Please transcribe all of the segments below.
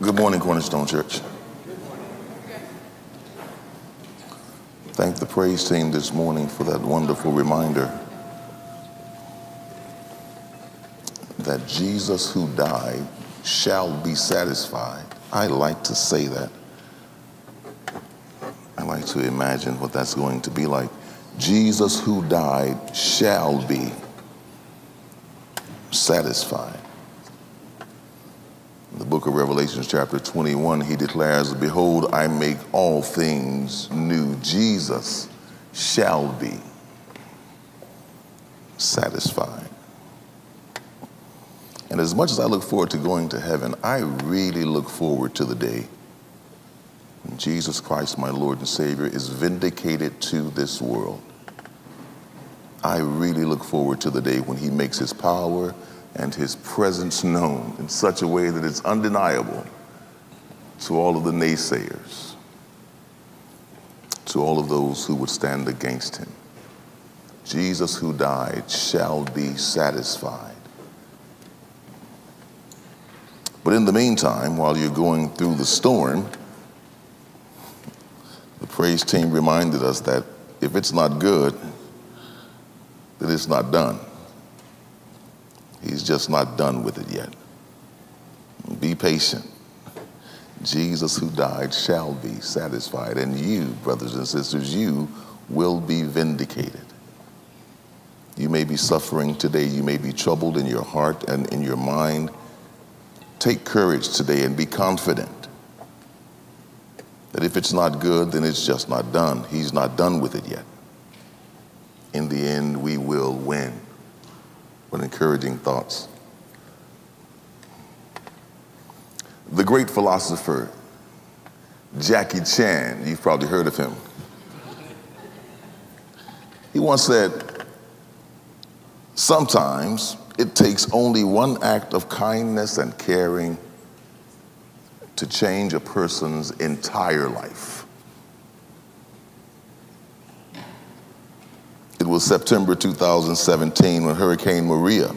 Good morning, Cornerstone Church. Thank the praise team this morning for that wonderful reminder that Jesus who died shall be satisfied. I like to say that. I like to imagine what that's going to be like. Jesus who died shall be satisfied. The book of Revelations, chapter 21, he declares, Behold, I make all things new. Jesus shall be satisfied. And as much as I look forward to going to heaven, I really look forward to the day when Jesus Christ, my Lord and Savior, is vindicated to this world. I really look forward to the day when he makes his power and his presence known in such a way that it's undeniable to all of the naysayers, to all of those who would stand against him. Jesus who died shall be satisfied. But in the meantime, while you're going through the storm, the praise team reminded us that if it's not good, then it's not done. He's just not done with it yet. Be patient. Jesus who died shall be satisfied, and you, brothers and sisters, you will be vindicated. You may be suffering today, you may be troubled in your heart and in your mind. Take courage today and be confident that if it's not good, then it's just not done. He's not done with it yet. In the end, we will win but encouraging thoughts. The great philosopher Jackie Chan, you've probably heard of him. He once said, Sometimes it takes only one act of kindness and caring to change a person's entire life. Was September 2017 when Hurricane Maria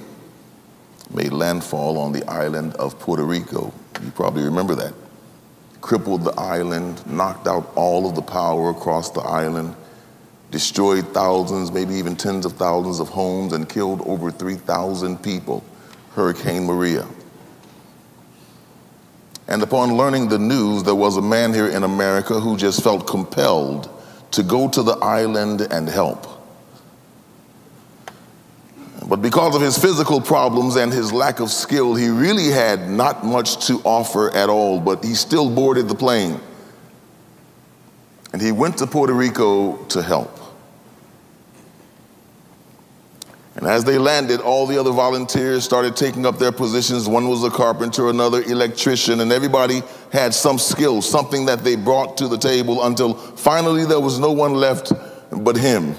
made landfall on the island of Puerto Rico. You probably remember that. Crippled the island, knocked out all of the power across the island, destroyed thousands, maybe even tens of thousands of homes, and killed over 3,000 people. Hurricane Maria. And upon learning the news, there was a man here in America who just felt compelled to go to the island and help. But because of his physical problems and his lack of skill, he really had not much to offer at all, but he still boarded the plane. And he went to Puerto Rico to help. And as they landed, all the other volunteers started taking up their positions. One was a carpenter, another electrician, and everybody had some skill, something that they brought to the table until finally there was no one left but him.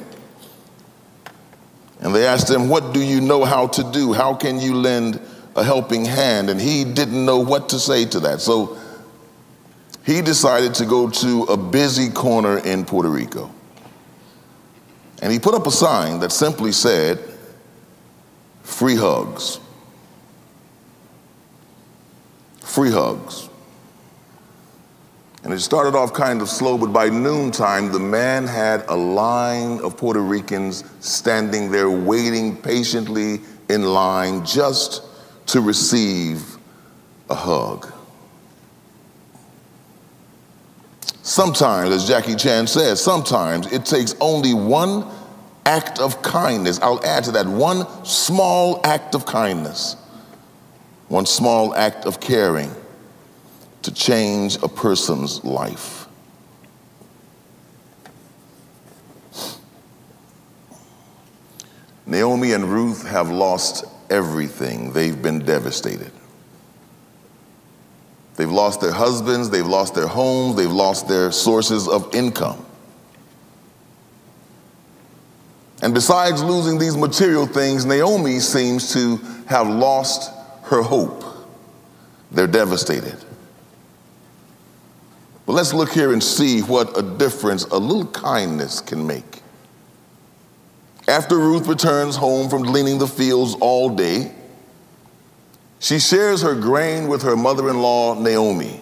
And they asked him, What do you know how to do? How can you lend a helping hand? And he didn't know what to say to that. So he decided to go to a busy corner in Puerto Rico. And he put up a sign that simply said, Free hugs. Free hugs. And it started off kind of slow, but by noontime, the man had a line of Puerto Ricans standing there waiting patiently in line just to receive a hug. Sometimes, as Jackie Chan says, sometimes it takes only one act of kindness. I'll add to that one small act of kindness, one small act of caring to change a person's life. Naomi and Ruth have lost everything. They've been devastated. They've lost their husbands, they've lost their homes, they've lost their sources of income. And besides losing these material things, Naomi seems to have lost her hope. They're devastated. But let's look here and see what a difference a little kindness can make. After Ruth returns home from gleaning the fields all day, She shares her grain with her mother in law, Naomi.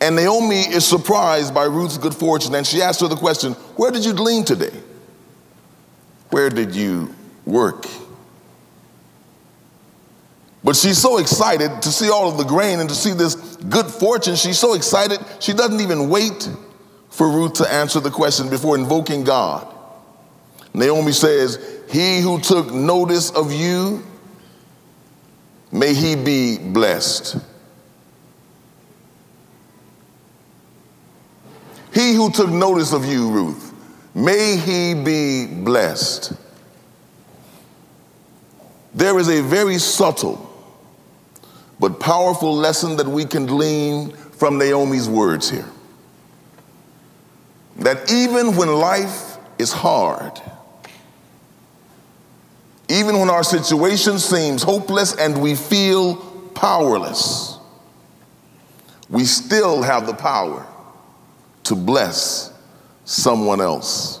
And Naomi is surprised by Ruth's good fortune, and she asks her the question Where did you glean today? Where did you work? But she's so excited to see all of the grain and to see this good fortune. She's so excited, she doesn't even wait for Ruth to answer the question before invoking God. Naomi says, He who took notice of you, may he be blessed. He who took notice of you, Ruth, may he be blessed. There is a very subtle but powerful lesson that we can glean from Naomi's words here. That even when life is hard, even when our situation seems hopeless and we feel powerless, we still have the power to bless someone else.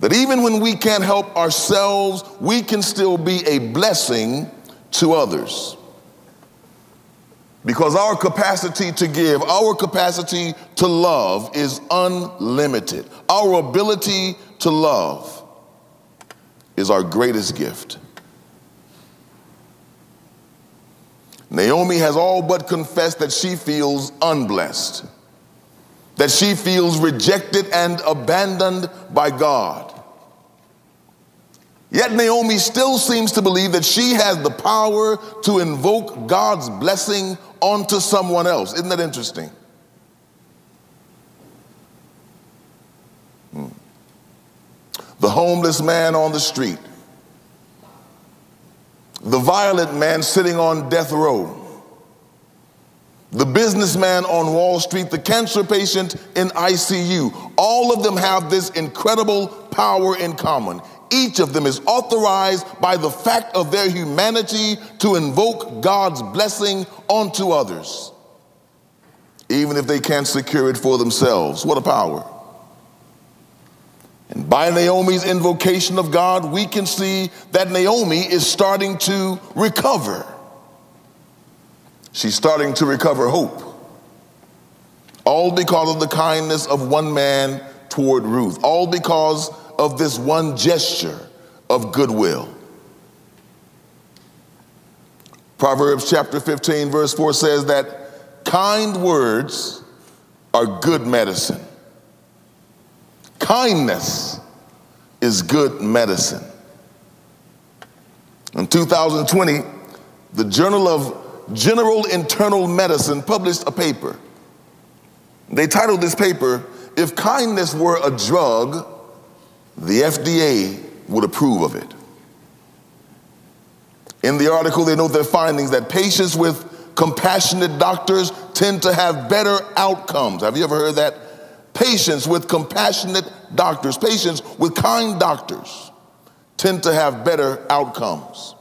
That even when we can't help ourselves, we can still be a blessing to others. Because our capacity to give, our capacity to love is unlimited. Our ability to love is our greatest gift. Naomi has all but confessed that she feels unblessed, that she feels rejected and abandoned by God. Yet Naomi still seems to believe that she has the power to invoke God's blessing onto someone else. Isn't that interesting? Hmm. The homeless man on the street, the violent man sitting on death row, the businessman on Wall Street, the cancer patient in ICU, all of them have this incredible power in common. Each of them is authorized by the fact of their humanity to invoke God's blessing onto others, even if they can't secure it for themselves. What a power. And by Naomi's invocation of God, we can see that Naomi is starting to recover. She's starting to recover hope. All because of the kindness of one man toward Ruth. All because of this one gesture of goodwill. Proverbs chapter 15, verse 4 says that kind words are good medicine. Kindness is good medicine. In 2020, the Journal of General Internal Medicine published a paper. They titled this paper, If Kindness Were a Drug, the FDA would approve of it. In the article, they note their findings that patients with compassionate doctors tend to have better outcomes. Have you ever heard that? Patients with compassionate doctors, patients with kind doctors, tend to have better outcomes.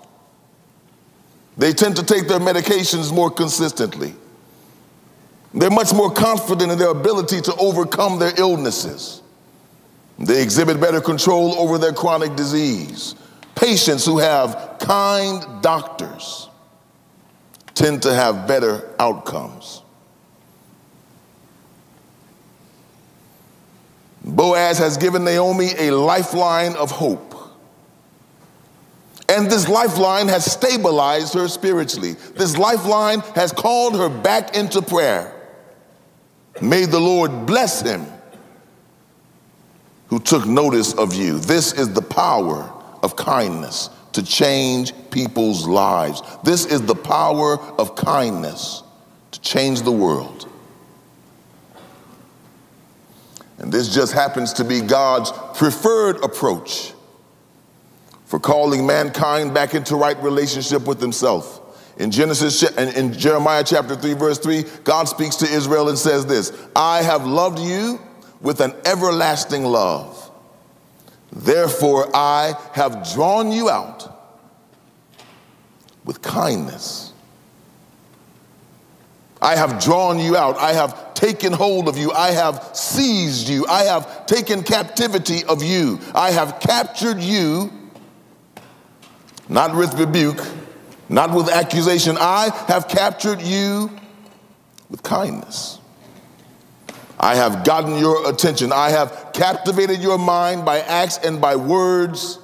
They tend to take their medications more consistently. They're much more confident in their ability to overcome their illnesses. They exhibit better control over their chronic disease. Patients who have kind doctors tend to have better outcomes. Boaz has given Naomi a lifeline of hope. And this lifeline has stabilized her spiritually. This lifeline has called her back into prayer. May the Lord bless him who took notice of you. This is the power of kindness to change people's lives. This is the power of kindness to change the world. And this just happens to be God's preferred approach for calling mankind back into right relationship with himself. In Genesis and in Jeremiah chapter 3 verse 3, God speaks to Israel and says this, I have loved you with an everlasting love. Therefore, I have drawn you out with kindness. I have drawn you out. I have taken hold of you. I have seized you. I have taken captivity of you. I have captured you not with rebuke, not with accusation. I have captured you with kindness. I have gotten your attention. I have captivated your mind by acts and by words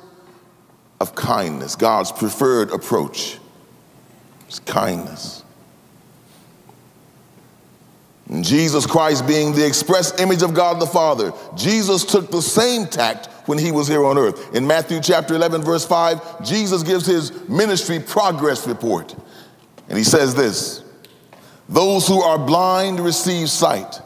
of kindness. God's preferred approach is kindness. And Jesus Christ being the express image of God the Father, Jesus took the same tact when he was here on earth. In Matthew chapter 11, verse 5, Jesus gives his ministry progress report. And he says this Those who are blind receive sight.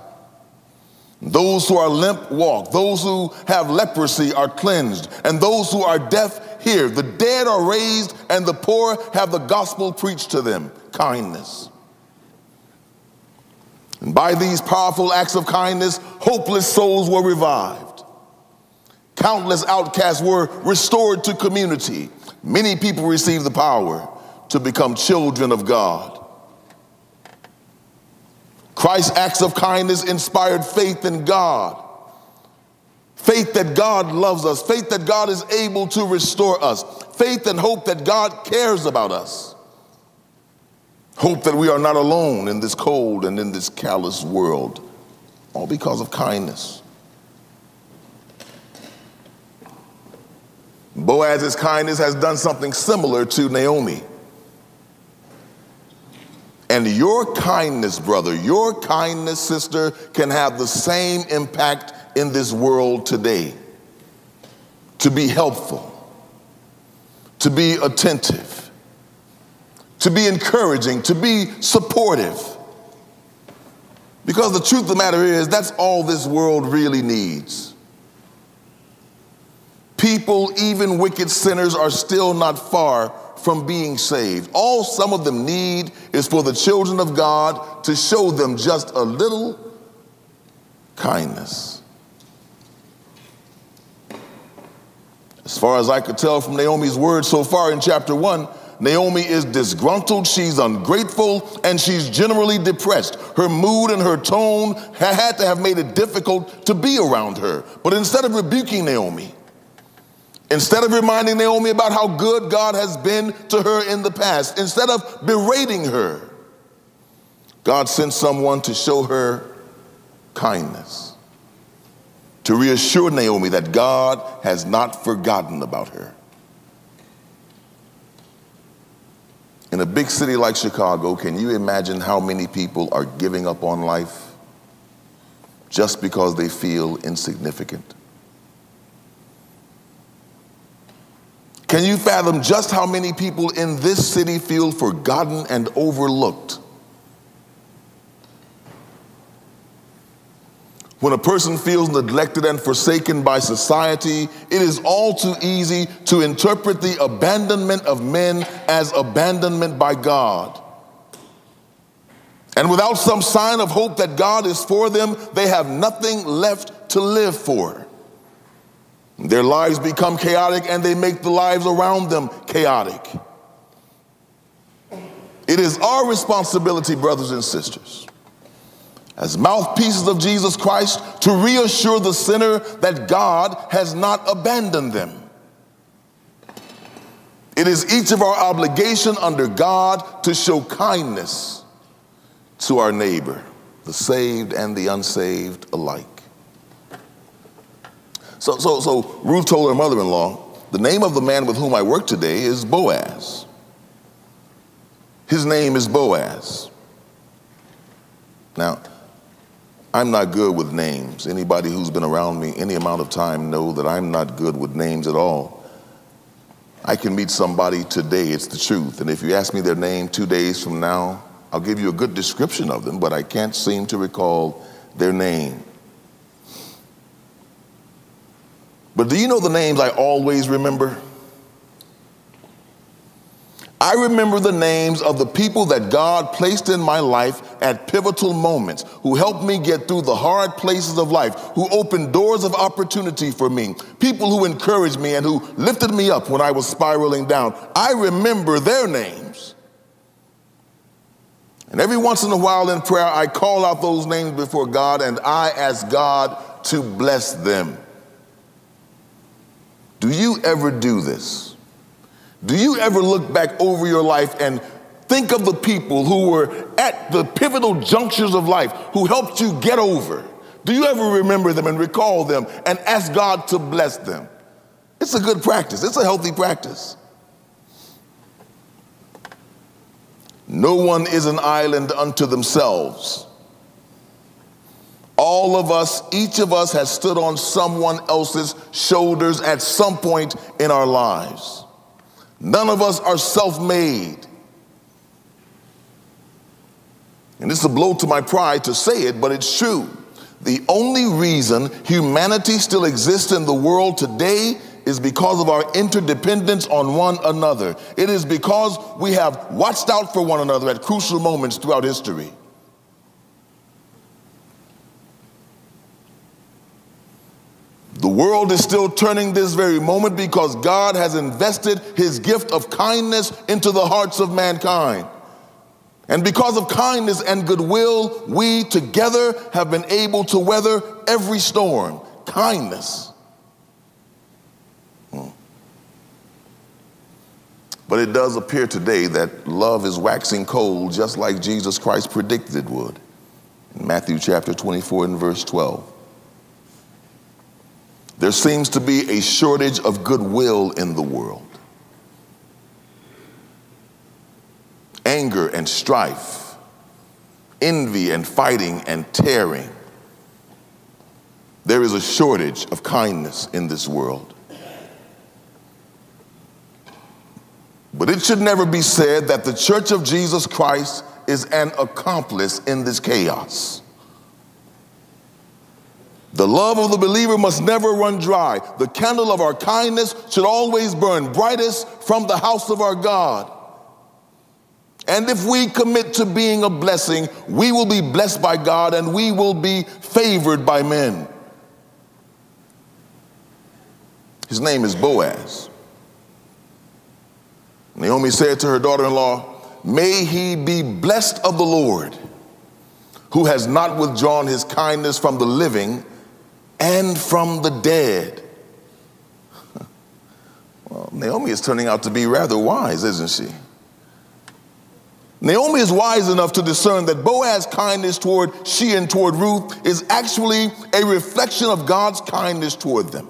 Those who are limp walk. Those who have leprosy are cleansed. And those who are deaf hear. The dead are raised, and the poor have the gospel preached to them. Kindness. And by these powerful acts of kindness, hopeless souls were revived. Countless outcasts were restored to community. Many people received the power to become children of God. Christ's acts of kindness inspired faith in God. Faith that God loves us, faith that God is able to restore us, faith and hope that God cares about us, hope that we are not alone in this cold and in this callous world, all because of kindness. Boaz's kindness has done something similar to Naomi. And your kindness, brother, your kindness, sister, can have the same impact in this world today. To be helpful, to be attentive, to be encouraging, to be supportive. Because the truth of the matter is, that's all this world really needs. People, even wicked sinners, are still not far from being saved. All some of them need is for the children of God to show them just a little kindness. As far as I could tell from Naomi's words so far in chapter one, Naomi is disgruntled, she's ungrateful, and she's generally depressed. Her mood and her tone had to have made it difficult to be around her. But instead of rebuking Naomi, Instead of reminding Naomi about how good God has been to her in the past, instead of berating her, God sent someone to show her kindness, to reassure Naomi that God has not forgotten about her. In a big city like Chicago, can you imagine how many people are giving up on life just because they feel insignificant? Can you fathom just how many people in this city feel forgotten and overlooked? When a person feels neglected and forsaken by society, it is all too easy to interpret the abandonment of men as abandonment by God. And without some sign of hope that God is for them, they have nothing left to live for. Their lives become chaotic and they make the lives around them chaotic. It is our responsibility, brothers and sisters, as mouthpieces of Jesus Christ, to reassure the sinner that God has not abandoned them. It is each of our obligation under God to show kindness to our neighbor, the saved and the unsaved alike. So, so, so Ruth told her mother in law, The name of the man with whom I work today is Boaz. His name is Boaz. Now, I'm not good with names. Anybody who's been around me any amount of time know that I'm not good with names at all. I can meet somebody today, it's the truth. And if you ask me their name two days from now, I'll give you a good description of them, but I can't seem to recall their name. But do you know the names I always remember? I remember the names of the people that God placed in my life at pivotal moments, who helped me get through the hard places of life, who opened doors of opportunity for me, people who encouraged me and who lifted me up when I was spiraling down. I remember their names. And every once in a while in prayer, I call out those names before God and I ask God to bless them. Do you ever do this? Do you ever look back over your life and think of the people who were at the pivotal junctures of life who helped you get over? Do you ever remember them and recall them and ask God to bless them? It's a good practice, it's a healthy practice. No one is an island unto themselves. All of us, each of us has stood on someone else's shoulders at some point in our lives. None of us are self made. And it's a blow to my pride to say it, but it's true. The only reason humanity still exists in the world today is because of our interdependence on one another. It is because we have watched out for one another at crucial moments throughout history. The world is still turning this very moment because God has invested his gift of kindness into the hearts of mankind. And because of kindness and goodwill, we together have been able to weather every storm. Kindness. Hmm. But it does appear today that love is waxing cold, just like Jesus Christ predicted it would. In Matthew chapter 24 and verse 12. There seems to be a shortage of goodwill in the world. Anger and strife, envy and fighting and tearing. There is a shortage of kindness in this world. But it should never be said that the Church of Jesus Christ is an accomplice in this chaos. The love of the believer must never run dry. The candle of our kindness should always burn brightest from the house of our God. And if we commit to being a blessing, we will be blessed by God and we will be favored by men. His name is Boaz. Naomi said to her daughter in law, May he be blessed of the Lord, who has not withdrawn his kindness from the living and from the dead. Well, Naomi is turning out to be rather wise, isn't she? Naomi is wise enough to discern that Boaz's kindness toward she and toward Ruth is actually a reflection of God's kindness toward them.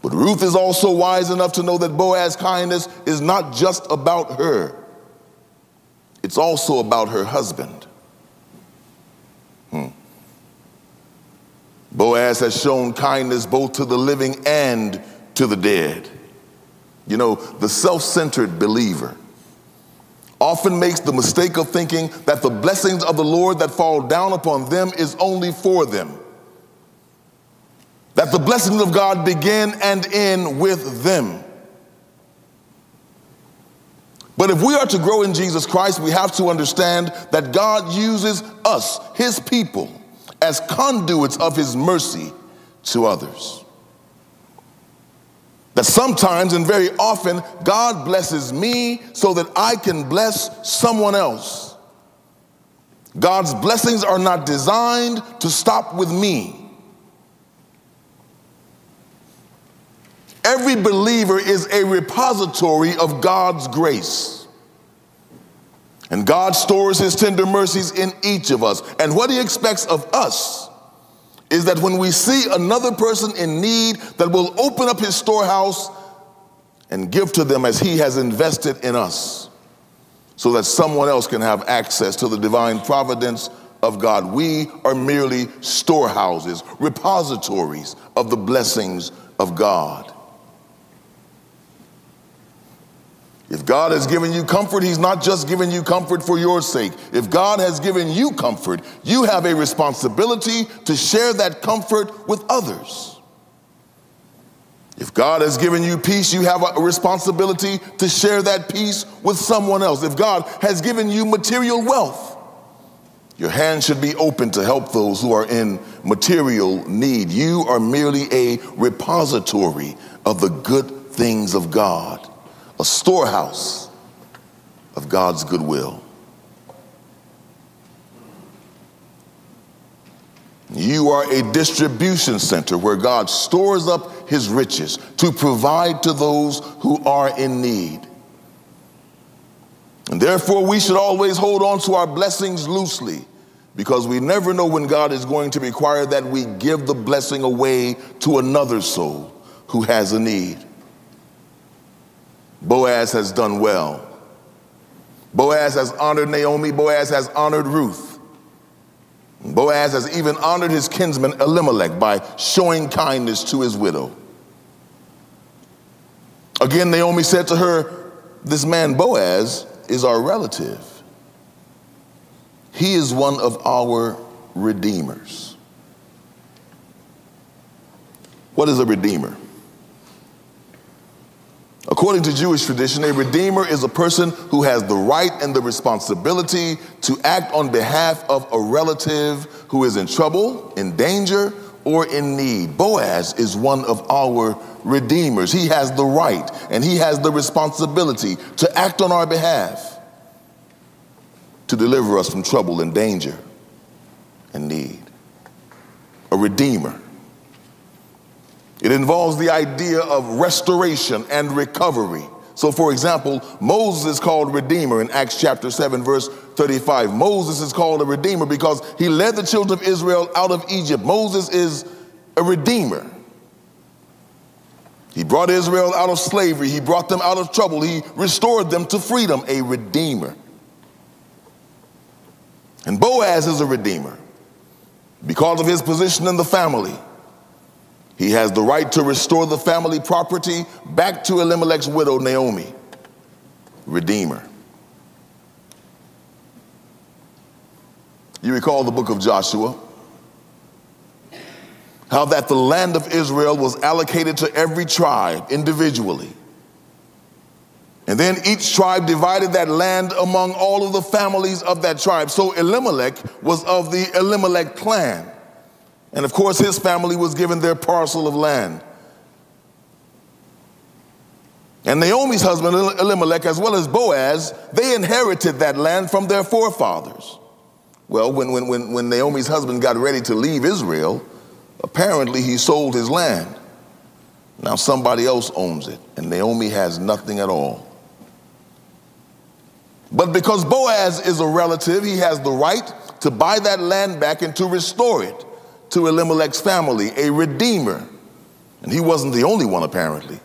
But Ruth is also wise enough to know that Boaz's kindness is not just about her, it's also about her husband. Hmm. Boaz has shown kindness both to the living and to the dead. You know, the self centered believer often makes the mistake of thinking that the blessings of the Lord that fall down upon them is only for them. That the blessings of God begin and end with them. But if we are to grow in Jesus Christ, we have to understand that God uses us, his people, as conduits of his mercy to others. That sometimes and very often, God blesses me so that I can bless someone else. God's blessings are not designed to stop with me. Every believer is a repository of God's grace. And God stores his tender mercies in each of us. And what he expects of us is that when we see another person in need, that we'll open up his storehouse and give to them as he has invested in us so that someone else can have access to the divine providence of God. We are merely storehouses, repositories of the blessings of God. If God has given you comfort, He's not just giving you comfort for your sake. If God has given you comfort, you have a responsibility to share that comfort with others. If God has given you peace, you have a responsibility to share that peace with someone else. If God has given you material wealth, your hand should be open to help those who are in material need. You are merely a repository of the good things of God a storehouse of God's goodwill. You are a distribution center where God stores up his riches to provide to those who are in need. And therefore, we should always hold on to our blessings loosely because we never know when God is going to require that we give the blessing away to another soul who has a need. Boaz has done well. Boaz has honored Naomi. Boaz has honored Ruth. Boaz has even honored his kinsman Elimelech by showing kindness to his widow. Again, Naomi said to her, This man Boaz is our relative. He is one of our redeemers. What is a redeemer? According to Jewish tradition, a redeemer is a person who has the right and the responsibility to act on behalf of a relative who is in trouble, in danger, or in need. Boaz is one of our redeemers. He has the right and he has the responsibility to act on our behalf to deliver us from trouble and danger and need. A redeemer. It involves the idea of restoration and recovery. So, for example, Moses is called Redeemer in Acts chapter 7, verse 35. Moses is called a Redeemer because he led the children of Israel out of Egypt. Moses is a Redeemer. He brought Israel out of slavery, he brought them out of trouble, he restored them to freedom, a Redeemer. And Boaz is a Redeemer because of his position in the family. He has the right to restore the family property back to Elimelech's widow, Naomi, Redeemer. You recall the book of Joshua, how that the land of Israel was allocated to every tribe individually. And then each tribe divided that land among all of the families of that tribe. So Elimelech was of the Elimelech clan. And of course, his family was given their parcel of land. And Naomi's husband, Elimelech, as well as Boaz, they inherited that land from their forefathers. Well, when, when, when, when Naomi's husband got ready to leave Israel, apparently he sold his land. Now somebody else owns it, and Naomi has nothing at all. But because Boaz is a relative, he has the right to buy that land back and to restore it to Elimelech's family, a redeemer. And he wasn't the only one, apparently.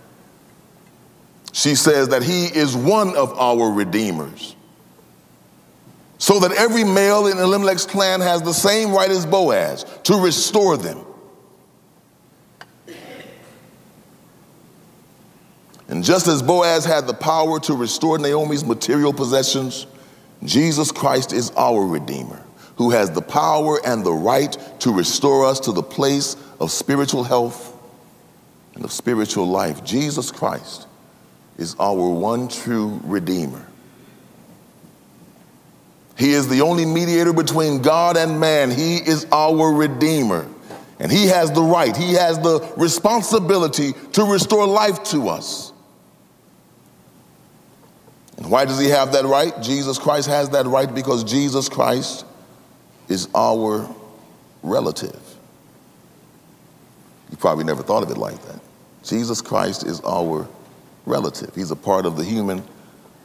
She says that he is one of our redeemers. So that every male in Elimelech's clan has the same right as Boaz to restore them. And just as Boaz had the power to restore Naomi's material possessions, Jesus Christ is our Redeemer who has the power and the right to restore us to the place of spiritual health and of spiritual life. Jesus Christ is our one true Redeemer. He is the only mediator between God and man. He is our Redeemer. And He has the right, He has the responsibility to restore life to us. And why does He have that right? Jesus Christ has that right because Jesus Christ is our relative. You probably never thought of it like that. Jesus Christ is our relative, He's a part of the human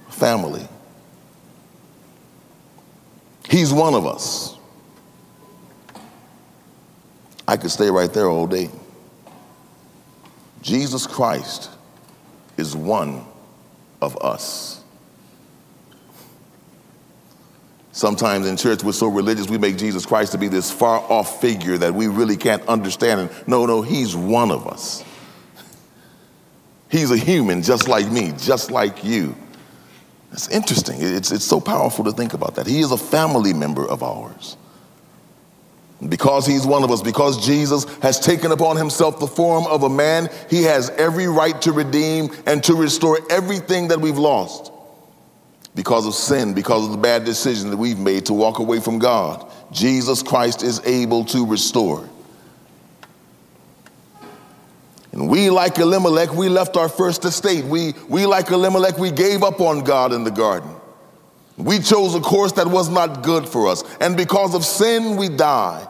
family. He's one of us. I could stay right there all day. Jesus Christ is one of us. Sometimes in church, we're so religious, we make Jesus Christ to be this far off figure that we really can't understand. And no, no, he's one of us. He's a human just like me, just like you. It's interesting. It's, it's so powerful to think about that. He is a family member of ours. Because he's one of us, because Jesus has taken upon himself the form of a man, he has every right to redeem and to restore everything that we've lost because of sin, because of the bad decision that we've made to walk away from God. Jesus Christ is able to restore. And we, like Elimelech, we left our first estate. We, we, like Elimelech, we gave up on God in the garden. We chose a course that was not good for us. And because of sin, we died.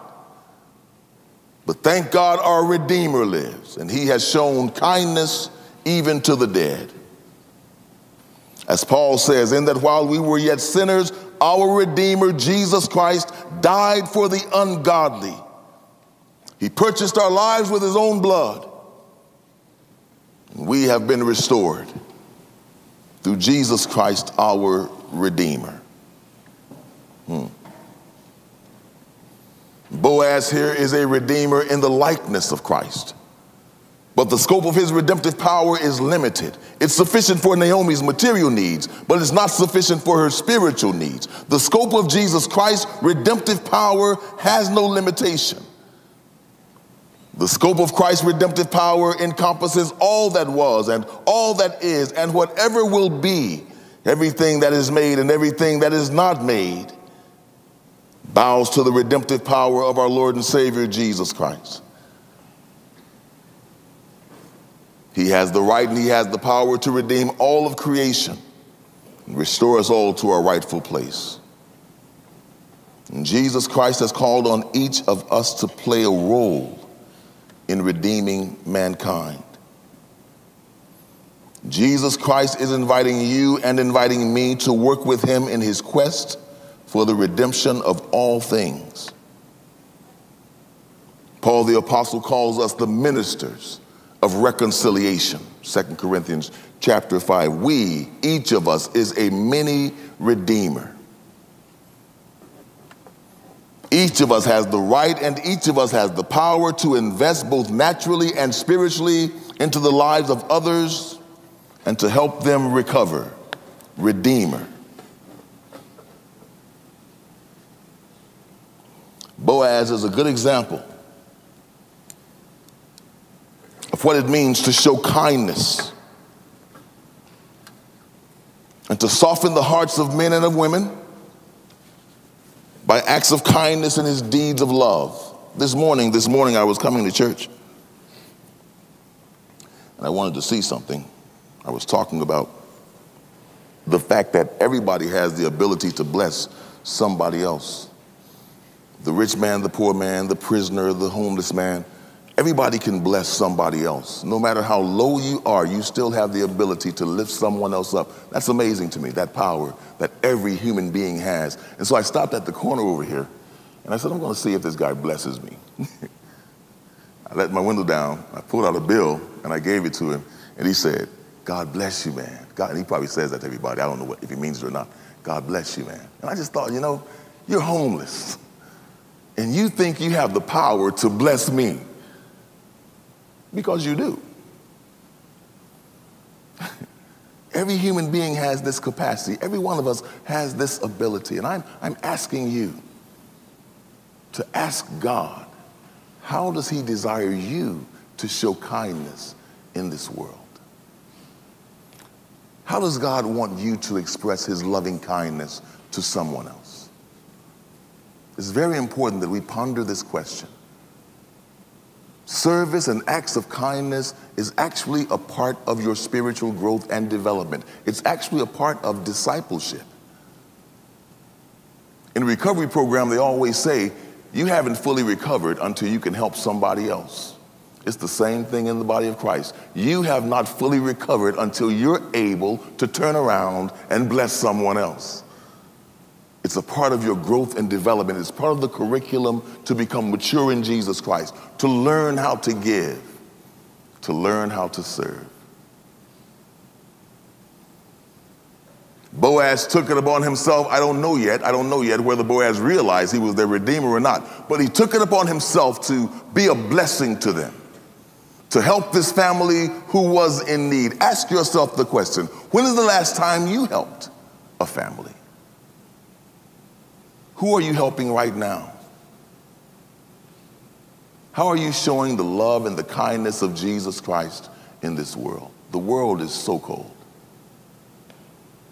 But thank God our Redeemer lives, and he has shown kindness even to the dead. As Paul says, in that while we were yet sinners, our Redeemer, Jesus Christ, died for the ungodly. He purchased our lives with his own blood. We have been restored through Jesus Christ, our Redeemer. Hmm. Boaz here is a redeemer in the likeness of Christ. But the scope of his redemptive power is limited. It's sufficient for Naomi's material needs, but it's not sufficient for her spiritual needs. The scope of Jesus Christ's redemptive power has no limitation. The scope of Christ's redemptive power encompasses all that was and all that is and whatever will be, everything that is made and everything that is not made bows to the redemptive power of our Lord and Savior Jesus Christ. He has the right and he has the power to redeem all of creation and restore us all to our rightful place. And Jesus Christ has called on each of us to play a role in redeeming mankind. Jesus Christ is inviting you and inviting me to work with him in his quest for the redemption of all things. Paul the apostle calls us the ministers of reconciliation. 2 Corinthians chapter 5. We, each of us, is a mini redeemer. Each of us has the right and each of us has the power to invest both naturally and spiritually into the lives of others and to help them recover. Redeemer. Boaz is a good example of what it means to show kindness and to soften the hearts of men and of women by acts of kindness and his deeds of love. This morning, this morning I was coming to church and I wanted to see something. I was talking about the fact that everybody has the ability to bless somebody else the rich man, the poor man, the prisoner, the homeless man. Everybody can bless somebody else. No matter how low you are, you still have the ability to lift someone else up. That's amazing to me, that power that every human being has. And so I stopped at the corner over here and I said, I'm going to see if this guy blesses me. I let my window down, I pulled out a bill and I gave it to him. And he said, God bless you, man. God, and he probably says that to everybody. I don't know what, if he means it or not. God bless you, man. And I just thought, you know, you're homeless and you think you have the power to bless me because you do. Every human being has this capacity. Every one of us has this ability. And I'm, I'm asking you to ask God, how does He desire you to show kindness in this world? How does God want you to express His loving kindness to someone else? It's very important that we ponder this question. Service and acts of kindness is actually a part of your spiritual growth and development. It's actually a part of discipleship. In a recovery program, they always say, you haven't fully recovered until you can help somebody else. It's the same thing in the body of Christ. You have not fully recovered until you're able to turn around and bless someone else. It's a part of your growth and development. It's part of the curriculum to become mature in Jesus Christ, to learn how to give, to learn how to serve. Boaz took it upon himself. I don't know yet. I don't know yet whether Boaz realized he was their redeemer or not, but he took it upon himself to be a blessing to them, to help this family who was in need. Ask yourself the question when is the last time you helped a family? Who are you helping right now? How are you showing the love and the kindness of Jesus Christ in this world? The world is so cold.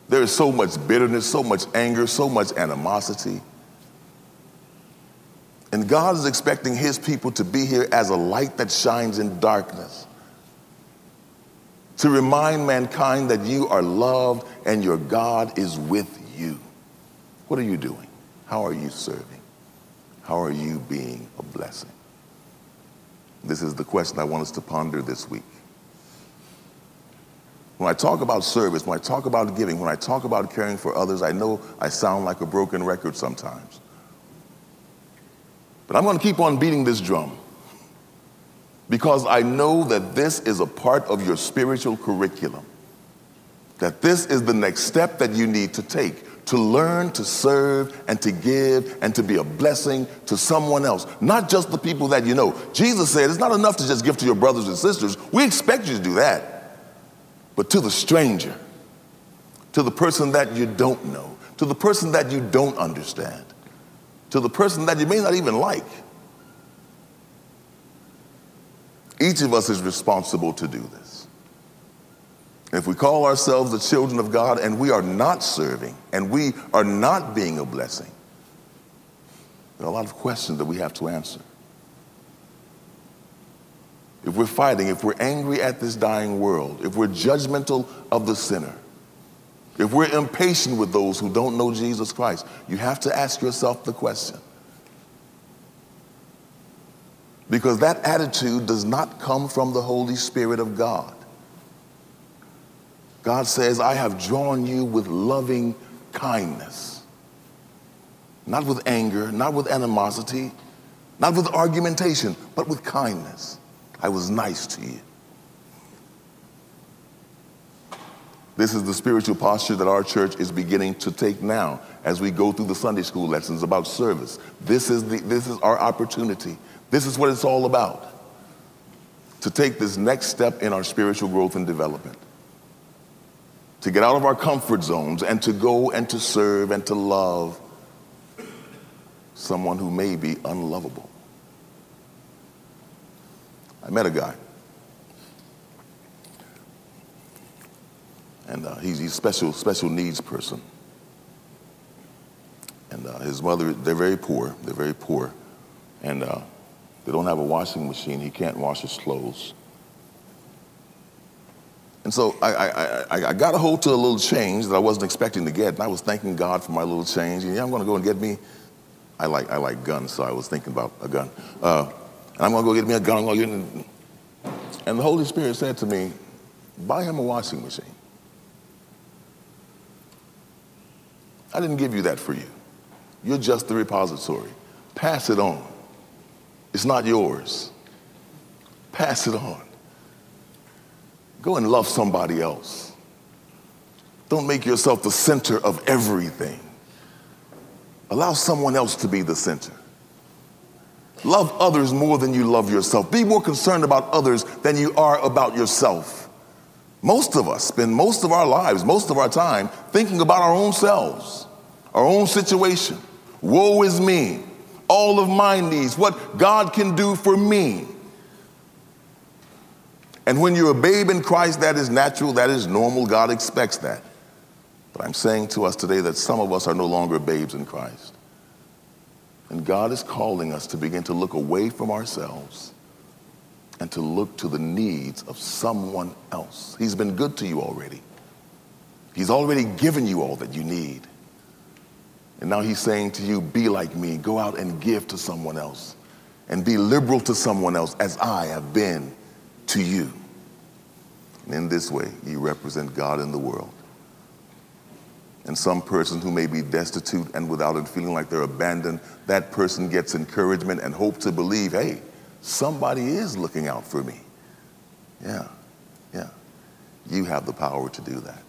There is so much bitterness, so much anger, so much animosity. And God is expecting his people to be here as a light that shines in darkness. To remind mankind that you are loved and your God is with you. What are you doing? How are you serving? How are you being a blessing? This is the question I want us to ponder this week. When I talk about service, when I talk about giving, when I talk about caring for others, I know I sound like a broken record sometimes. But I'm going to keep on beating this drum because I know that this is a part of your spiritual curriculum. That this is the next step that you need to take to learn to serve and to give and to be a blessing to someone else, not just the people that you know. Jesus said it's not enough to just give to your brothers and sisters. We expect you to do that. But to the stranger, to the person that you don't know, to the person that you don't understand, to the person that you may not even like. Each of us is responsible to do this. If we call ourselves the children of God and we are not serving and we are not being a blessing, there are a lot of questions that we have to answer. If we're fighting, if we're angry at this dying world, if we're judgmental of the sinner, if we're impatient with those who don't know Jesus Christ, you have to ask yourself the question. Because that attitude does not come from the Holy Spirit of God. God says, I have drawn you with loving kindness. Not with anger, not with animosity, not with argumentation, but with kindness. I was nice to you. This is the spiritual posture that our church is beginning to take now as we go through the Sunday school lessons about service. This is, the, this is our opportunity. This is what it's all about to take this next step in our spiritual growth and development to get out of our comfort zones and to go and to serve and to love someone who may be unlovable. I met a guy, and uh, he's, a special, special needs person. And uh, his mother, they're very poor, they're very poor, and uh, they don't have a washing machine. He can't wash his clothes. And so I, I, I, I, got a hold to a little change that I wasn't expecting to get, and I was thanking God for my little change. And yeah, I'm going to go and get me. I like I like guns, so I was thinking about a gun. Uh, and I'm going to go get me a gun. Get. And the Holy Spirit said to me, "Buy him a washing machine." I didn't give you that for you. You're just the repository. Pass it on. It's not yours. Pass it on. Go and love somebody else. Don't make yourself the center of everything. Allow someone else to be the center. Love others more than you love yourself. Be more concerned about others than you are about yourself. Most of us spend most of our lives, most of our time thinking about our own selves, our own situation. Woe is me, all of my needs, what God can do for me. And when you're a babe in Christ, that is natural, that is normal. God expects that. But I'm saying to us today that some of us are no longer babes in Christ. And God is calling us to begin to look away from ourselves and to look to the needs of someone else. He's been good to you already. He's already given you all that you need. And now he's saying to you, be like me, go out and give to someone else and be liberal to someone else as I have been to you. And in this way, you represent God in the world. And some person who may be destitute and without and feeling like they're abandoned, that person gets encouragement and hope to believe, hey, somebody is looking out for me. Yeah, yeah. You have the power to do that.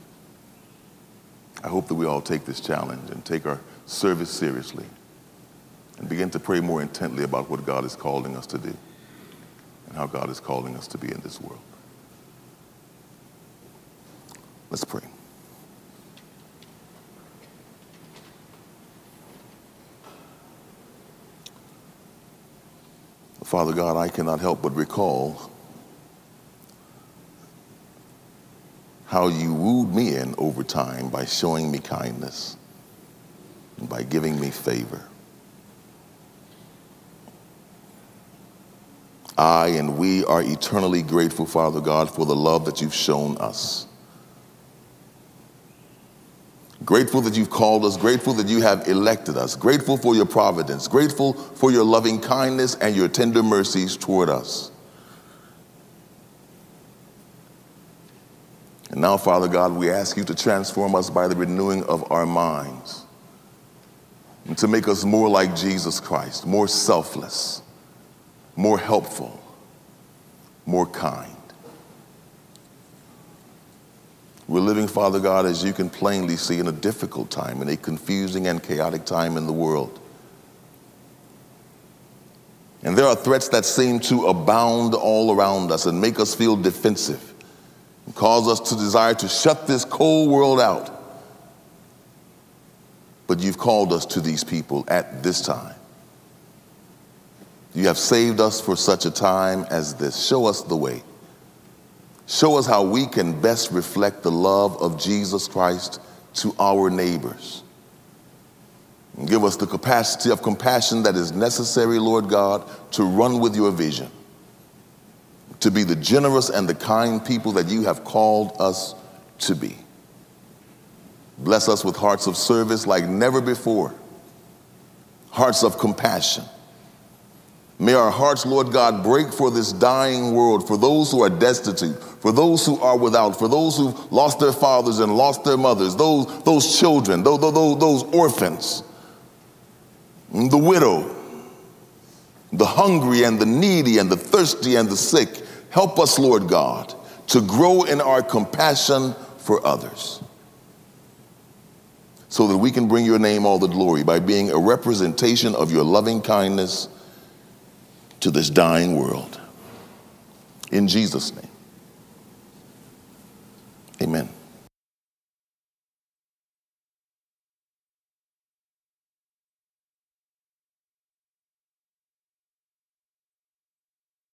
I hope that we all take this challenge and take our service seriously and begin to pray more intently about what God is calling us to do and how God is calling us to be in this world. Let's pray. Father God, I cannot help but recall how you wooed me in over time by showing me kindness and by giving me favor. I and we are eternally grateful, Father God, for the love that you've shown us. Grateful that you've called us, grateful that you have elected us, grateful for your providence, grateful for your loving kindness and your tender mercies toward us. And now, Father God, we ask you to transform us by the renewing of our minds and to make us more like Jesus Christ, more selfless more helpful, more kind. We're living, Father God, as you can plainly see, in a difficult time, in a confusing and chaotic time in the world. And there are threats that seem to abound all around us and make us feel defensive and cause us to desire to shut this cold world out. But you've called us to these people at this time. You have saved us for such a time as this. Show us the way. Show us how we can best reflect the love of Jesus Christ to our neighbors. And give us the capacity of compassion that is necessary, Lord God, to run with your vision, to be the generous and the kind people that you have called us to be. Bless us with hearts of service like never before, hearts of compassion. May our hearts, Lord God, break for this dying world, for those who are destitute, for those who are without, for those who've lost their fathers and lost their mothers, those, those children, those, those, those orphans mm, the widow, the hungry and the needy and the thirsty and the sick. Help us, Lord God, to grow in our compassion for others so that we can bring your name all the glory by being a representation of your loving kindness to this dying world. In Jesus' name, amen.